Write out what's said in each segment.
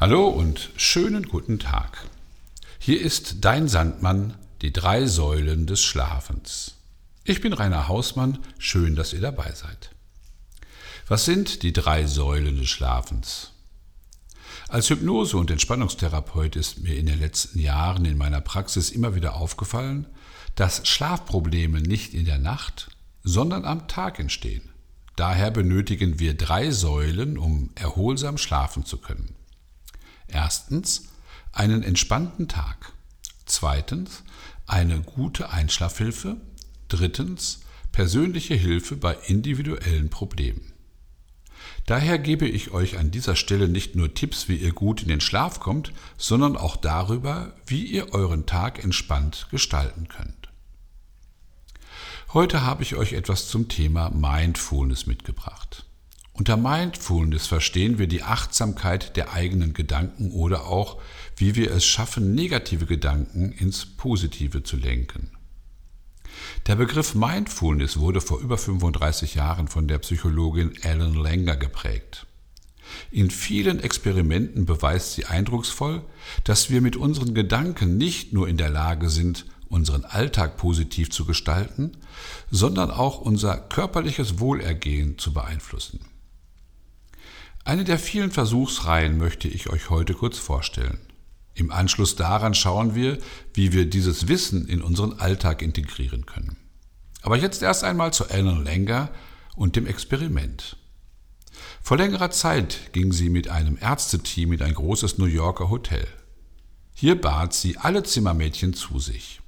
Hallo und schönen guten Tag. Hier ist dein Sandmann, die drei Säulen des Schlafens. Ich bin Rainer Hausmann, schön, dass ihr dabei seid. Was sind die drei Säulen des Schlafens? Als Hypnose- und Entspannungstherapeut ist mir in den letzten Jahren in meiner Praxis immer wieder aufgefallen, dass Schlafprobleme nicht in der Nacht, sondern am Tag entstehen. Daher benötigen wir drei Säulen, um erholsam schlafen zu können. Erstens einen entspannten Tag. Zweitens eine gute Einschlafhilfe. Drittens persönliche Hilfe bei individuellen Problemen. Daher gebe ich euch an dieser Stelle nicht nur Tipps, wie ihr gut in den Schlaf kommt, sondern auch darüber, wie ihr euren Tag entspannt gestalten könnt. Heute habe ich euch etwas zum Thema Mindfulness mitgebracht. Unter Mindfulness verstehen wir die Achtsamkeit der eigenen Gedanken oder auch, wie wir es schaffen, negative Gedanken ins Positive zu lenken. Der Begriff Mindfulness wurde vor über 35 Jahren von der Psychologin Ellen Langer geprägt. In vielen Experimenten beweist sie eindrucksvoll, dass wir mit unseren Gedanken nicht nur in der Lage sind, unseren Alltag positiv zu gestalten, sondern auch unser körperliches Wohlergehen zu beeinflussen. Eine der vielen Versuchsreihen möchte ich euch heute kurz vorstellen. Im Anschluss daran schauen wir, wie wir dieses Wissen in unseren Alltag integrieren können. Aber jetzt erst einmal zu Ellen Langer und dem Experiment. Vor längerer Zeit ging sie mit einem Ärzteteam in ein großes New Yorker Hotel. Hier bat sie alle Zimmermädchen zu sich.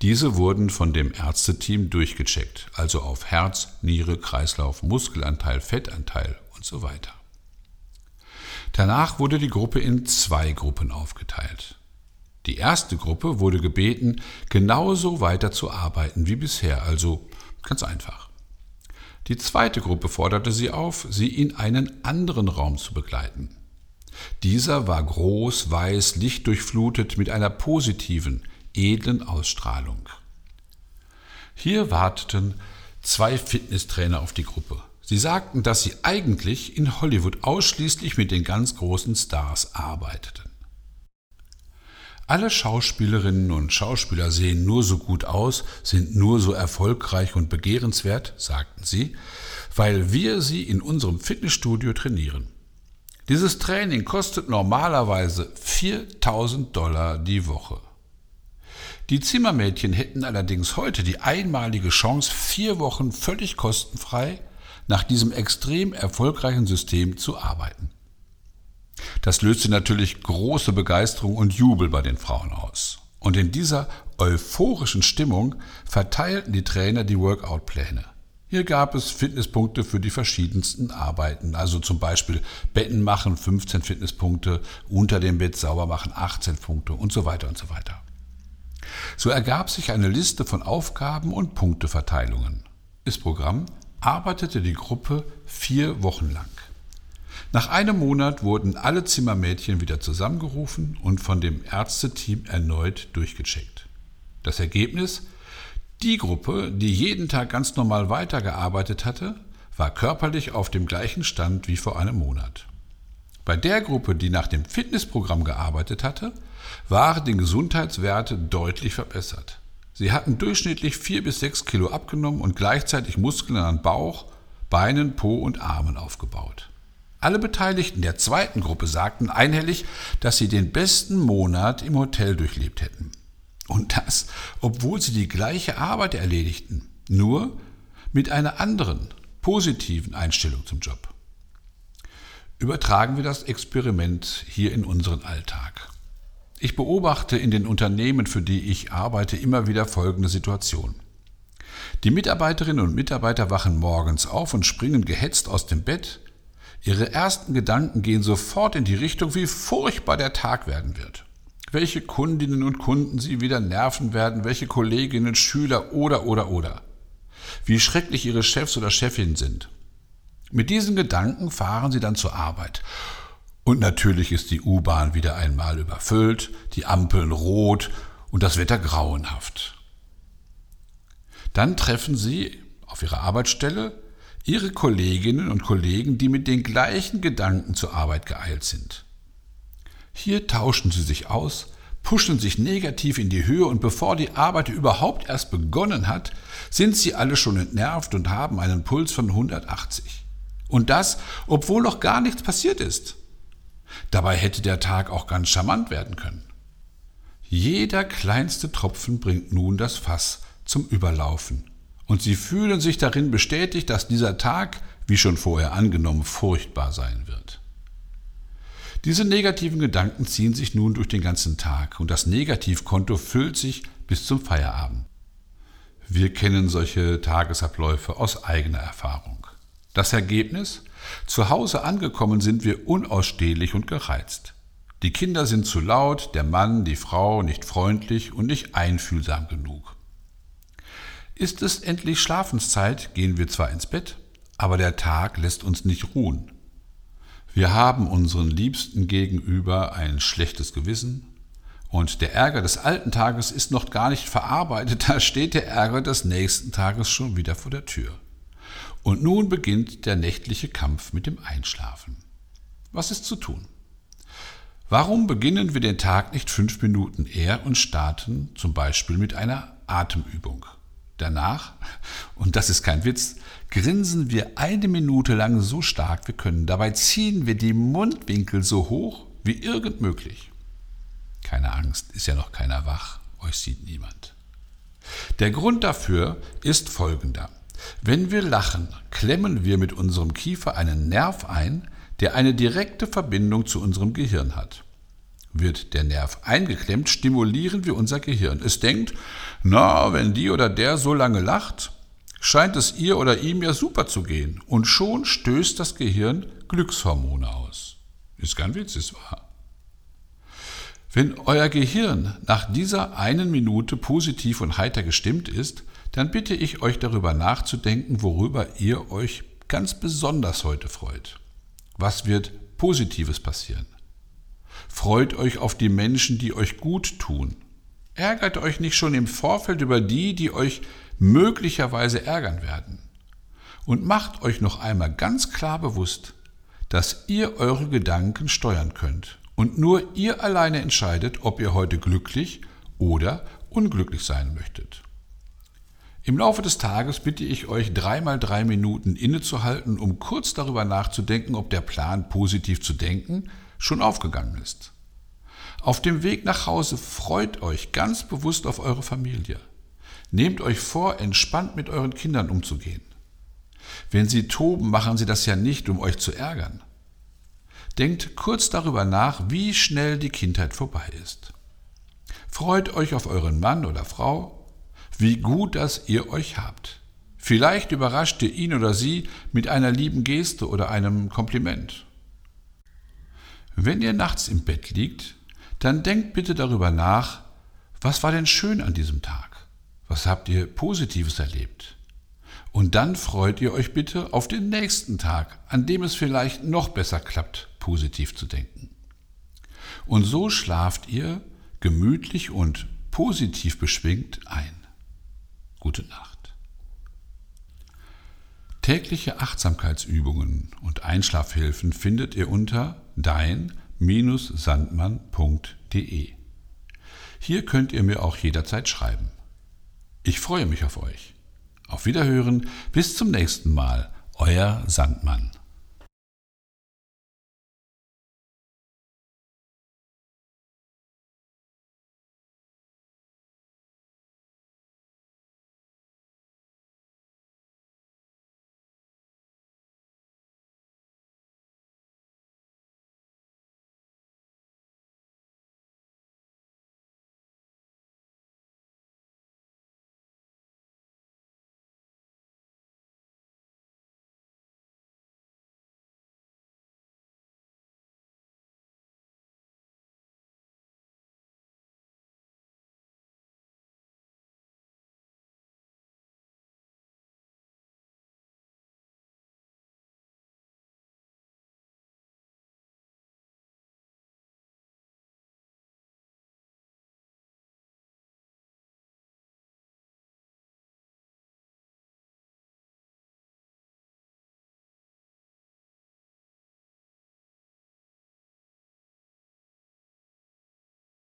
Diese wurden von dem Ärzteteam durchgecheckt, also auf Herz, Niere, Kreislauf, Muskelanteil, Fettanteil und so weiter. Danach wurde die Gruppe in zwei Gruppen aufgeteilt. Die erste Gruppe wurde gebeten, genauso weiter zu arbeiten wie bisher, also ganz einfach. Die zweite Gruppe forderte sie auf, sie in einen anderen Raum zu begleiten. Dieser war groß, weiß, lichtdurchflutet mit einer positiven, edlen Ausstrahlung. Hier warteten zwei Fitnesstrainer auf die Gruppe. Sie sagten, dass sie eigentlich in Hollywood ausschließlich mit den ganz großen Stars arbeiteten. Alle Schauspielerinnen und Schauspieler sehen nur so gut aus, sind nur so erfolgreich und begehrenswert, sagten sie, weil wir sie in unserem Fitnessstudio trainieren. Dieses Training kostet normalerweise 4000 Dollar die Woche. Die Zimmermädchen hätten allerdings heute die einmalige Chance, vier Wochen völlig kostenfrei nach diesem extrem erfolgreichen System zu arbeiten. Das löste natürlich große Begeisterung und Jubel bei den Frauen aus. Und in dieser euphorischen Stimmung verteilten die Trainer die Workout-Pläne. Hier gab es Fitnesspunkte für die verschiedensten Arbeiten, also zum Beispiel Betten machen 15 Fitnesspunkte, unter dem Bett sauber machen 18 Punkte und so weiter und so weiter. So ergab sich eine Liste von Aufgaben und Punkteverteilungen. Das Programm arbeitete die Gruppe vier Wochen lang. Nach einem Monat wurden alle Zimmermädchen wieder zusammengerufen und von dem Ärzteteam erneut durchgecheckt. Das Ergebnis? Die Gruppe, die jeden Tag ganz normal weitergearbeitet hatte, war körperlich auf dem gleichen Stand wie vor einem Monat. Bei der Gruppe, die nach dem Fitnessprogramm gearbeitet hatte, waren die Gesundheitswerte deutlich verbessert. Sie hatten durchschnittlich vier bis sechs Kilo abgenommen und gleichzeitig Muskeln an Bauch, Beinen, Po und Armen aufgebaut. Alle Beteiligten der zweiten Gruppe sagten einhellig, dass sie den besten Monat im Hotel durchlebt hätten. Und das, obwohl sie die gleiche Arbeit erledigten, nur mit einer anderen, positiven Einstellung zum Job. Übertragen wir das Experiment hier in unseren Alltag. Ich beobachte in den Unternehmen, für die ich arbeite, immer wieder folgende Situation. Die Mitarbeiterinnen und Mitarbeiter wachen morgens auf und springen gehetzt aus dem Bett. Ihre ersten Gedanken gehen sofort in die Richtung, wie furchtbar der Tag werden wird. Welche Kundinnen und Kunden sie wieder nerven werden, welche Kolleginnen, Schüler oder oder oder. Wie schrecklich ihre Chefs oder Chefinnen sind. Mit diesen Gedanken fahren sie dann zur Arbeit und natürlich ist die U-Bahn wieder einmal überfüllt, die Ampeln rot und das Wetter grauenhaft. Dann treffen Sie auf Ihrer Arbeitsstelle Ihre Kolleginnen und Kollegen, die mit den gleichen Gedanken zur Arbeit geeilt sind. Hier tauschen sie sich aus, pushen sich negativ in die Höhe und bevor die Arbeit überhaupt erst begonnen hat, sind sie alle schon entnervt und haben einen Puls von 180. Und das, obwohl noch gar nichts passiert ist. Dabei hätte der Tag auch ganz charmant werden können. Jeder kleinste Tropfen bringt nun das Fass zum Überlaufen. Und sie fühlen sich darin bestätigt, dass dieser Tag, wie schon vorher angenommen, furchtbar sein wird. Diese negativen Gedanken ziehen sich nun durch den ganzen Tag und das Negativkonto füllt sich bis zum Feierabend. Wir kennen solche Tagesabläufe aus eigener Erfahrung. Das Ergebnis? Zu Hause angekommen sind wir unausstehlich und gereizt. Die Kinder sind zu laut, der Mann, die Frau nicht freundlich und nicht einfühlsam genug. Ist es endlich Schlafenszeit, gehen wir zwar ins Bett, aber der Tag lässt uns nicht ruhen. Wir haben unseren Liebsten gegenüber ein schlechtes Gewissen, und der Ärger des alten Tages ist noch gar nicht verarbeitet, da steht der Ärger des nächsten Tages schon wieder vor der Tür. Und nun beginnt der nächtliche Kampf mit dem Einschlafen. Was ist zu tun? Warum beginnen wir den Tag nicht fünf Minuten eher und starten zum Beispiel mit einer Atemübung? Danach, und das ist kein Witz, grinsen wir eine Minute lang so stark wir können. Dabei ziehen wir die Mundwinkel so hoch wie irgend möglich. Keine Angst, ist ja noch keiner wach, euch sieht niemand. Der Grund dafür ist folgender. Wenn wir lachen, klemmen wir mit unserem Kiefer einen Nerv ein, der eine direkte Verbindung zu unserem Gehirn hat. Wird der Nerv eingeklemmt, stimulieren wir unser Gehirn. Es denkt, na, wenn die oder der so lange lacht, scheint es ihr oder ihm ja super zu gehen. Und schon stößt das Gehirn Glückshormone aus. Ist kein Witz, ist wahr. Wenn euer Gehirn nach dieser einen Minute positiv und heiter gestimmt ist, dann bitte ich euch darüber nachzudenken, worüber ihr euch ganz besonders heute freut. Was wird Positives passieren? Freut euch auf die Menschen, die euch gut tun. Ärgert euch nicht schon im Vorfeld über die, die euch möglicherweise ärgern werden. Und macht euch noch einmal ganz klar bewusst, dass ihr eure Gedanken steuern könnt und nur ihr alleine entscheidet, ob ihr heute glücklich oder unglücklich sein möchtet. Im Laufe des Tages bitte ich euch dreimal drei Minuten innezuhalten, um kurz darüber nachzudenken, ob der Plan positiv zu denken schon aufgegangen ist. Auf dem Weg nach Hause freut euch ganz bewusst auf eure Familie. Nehmt euch vor, entspannt mit euren Kindern umzugehen. Wenn sie toben, machen sie das ja nicht, um euch zu ärgern. Denkt kurz darüber nach, wie schnell die Kindheit vorbei ist. Freut euch auf euren Mann oder Frau, wie gut, dass ihr euch habt. Vielleicht überrascht ihr ihn oder sie mit einer lieben Geste oder einem Kompliment. Wenn ihr nachts im Bett liegt, dann denkt bitte darüber nach, was war denn schön an diesem Tag? Was habt ihr Positives erlebt? Und dann freut ihr euch bitte auf den nächsten Tag, an dem es vielleicht noch besser klappt, positiv zu denken. Und so schlaft ihr gemütlich und positiv beschwingt ein. Gute Nacht. Tägliche Achtsamkeitsübungen und Einschlafhilfen findet ihr unter dein-sandmann.de. Hier könnt ihr mir auch jederzeit schreiben. Ich freue mich auf euch. Auf Wiederhören, bis zum nächsten Mal, euer Sandmann.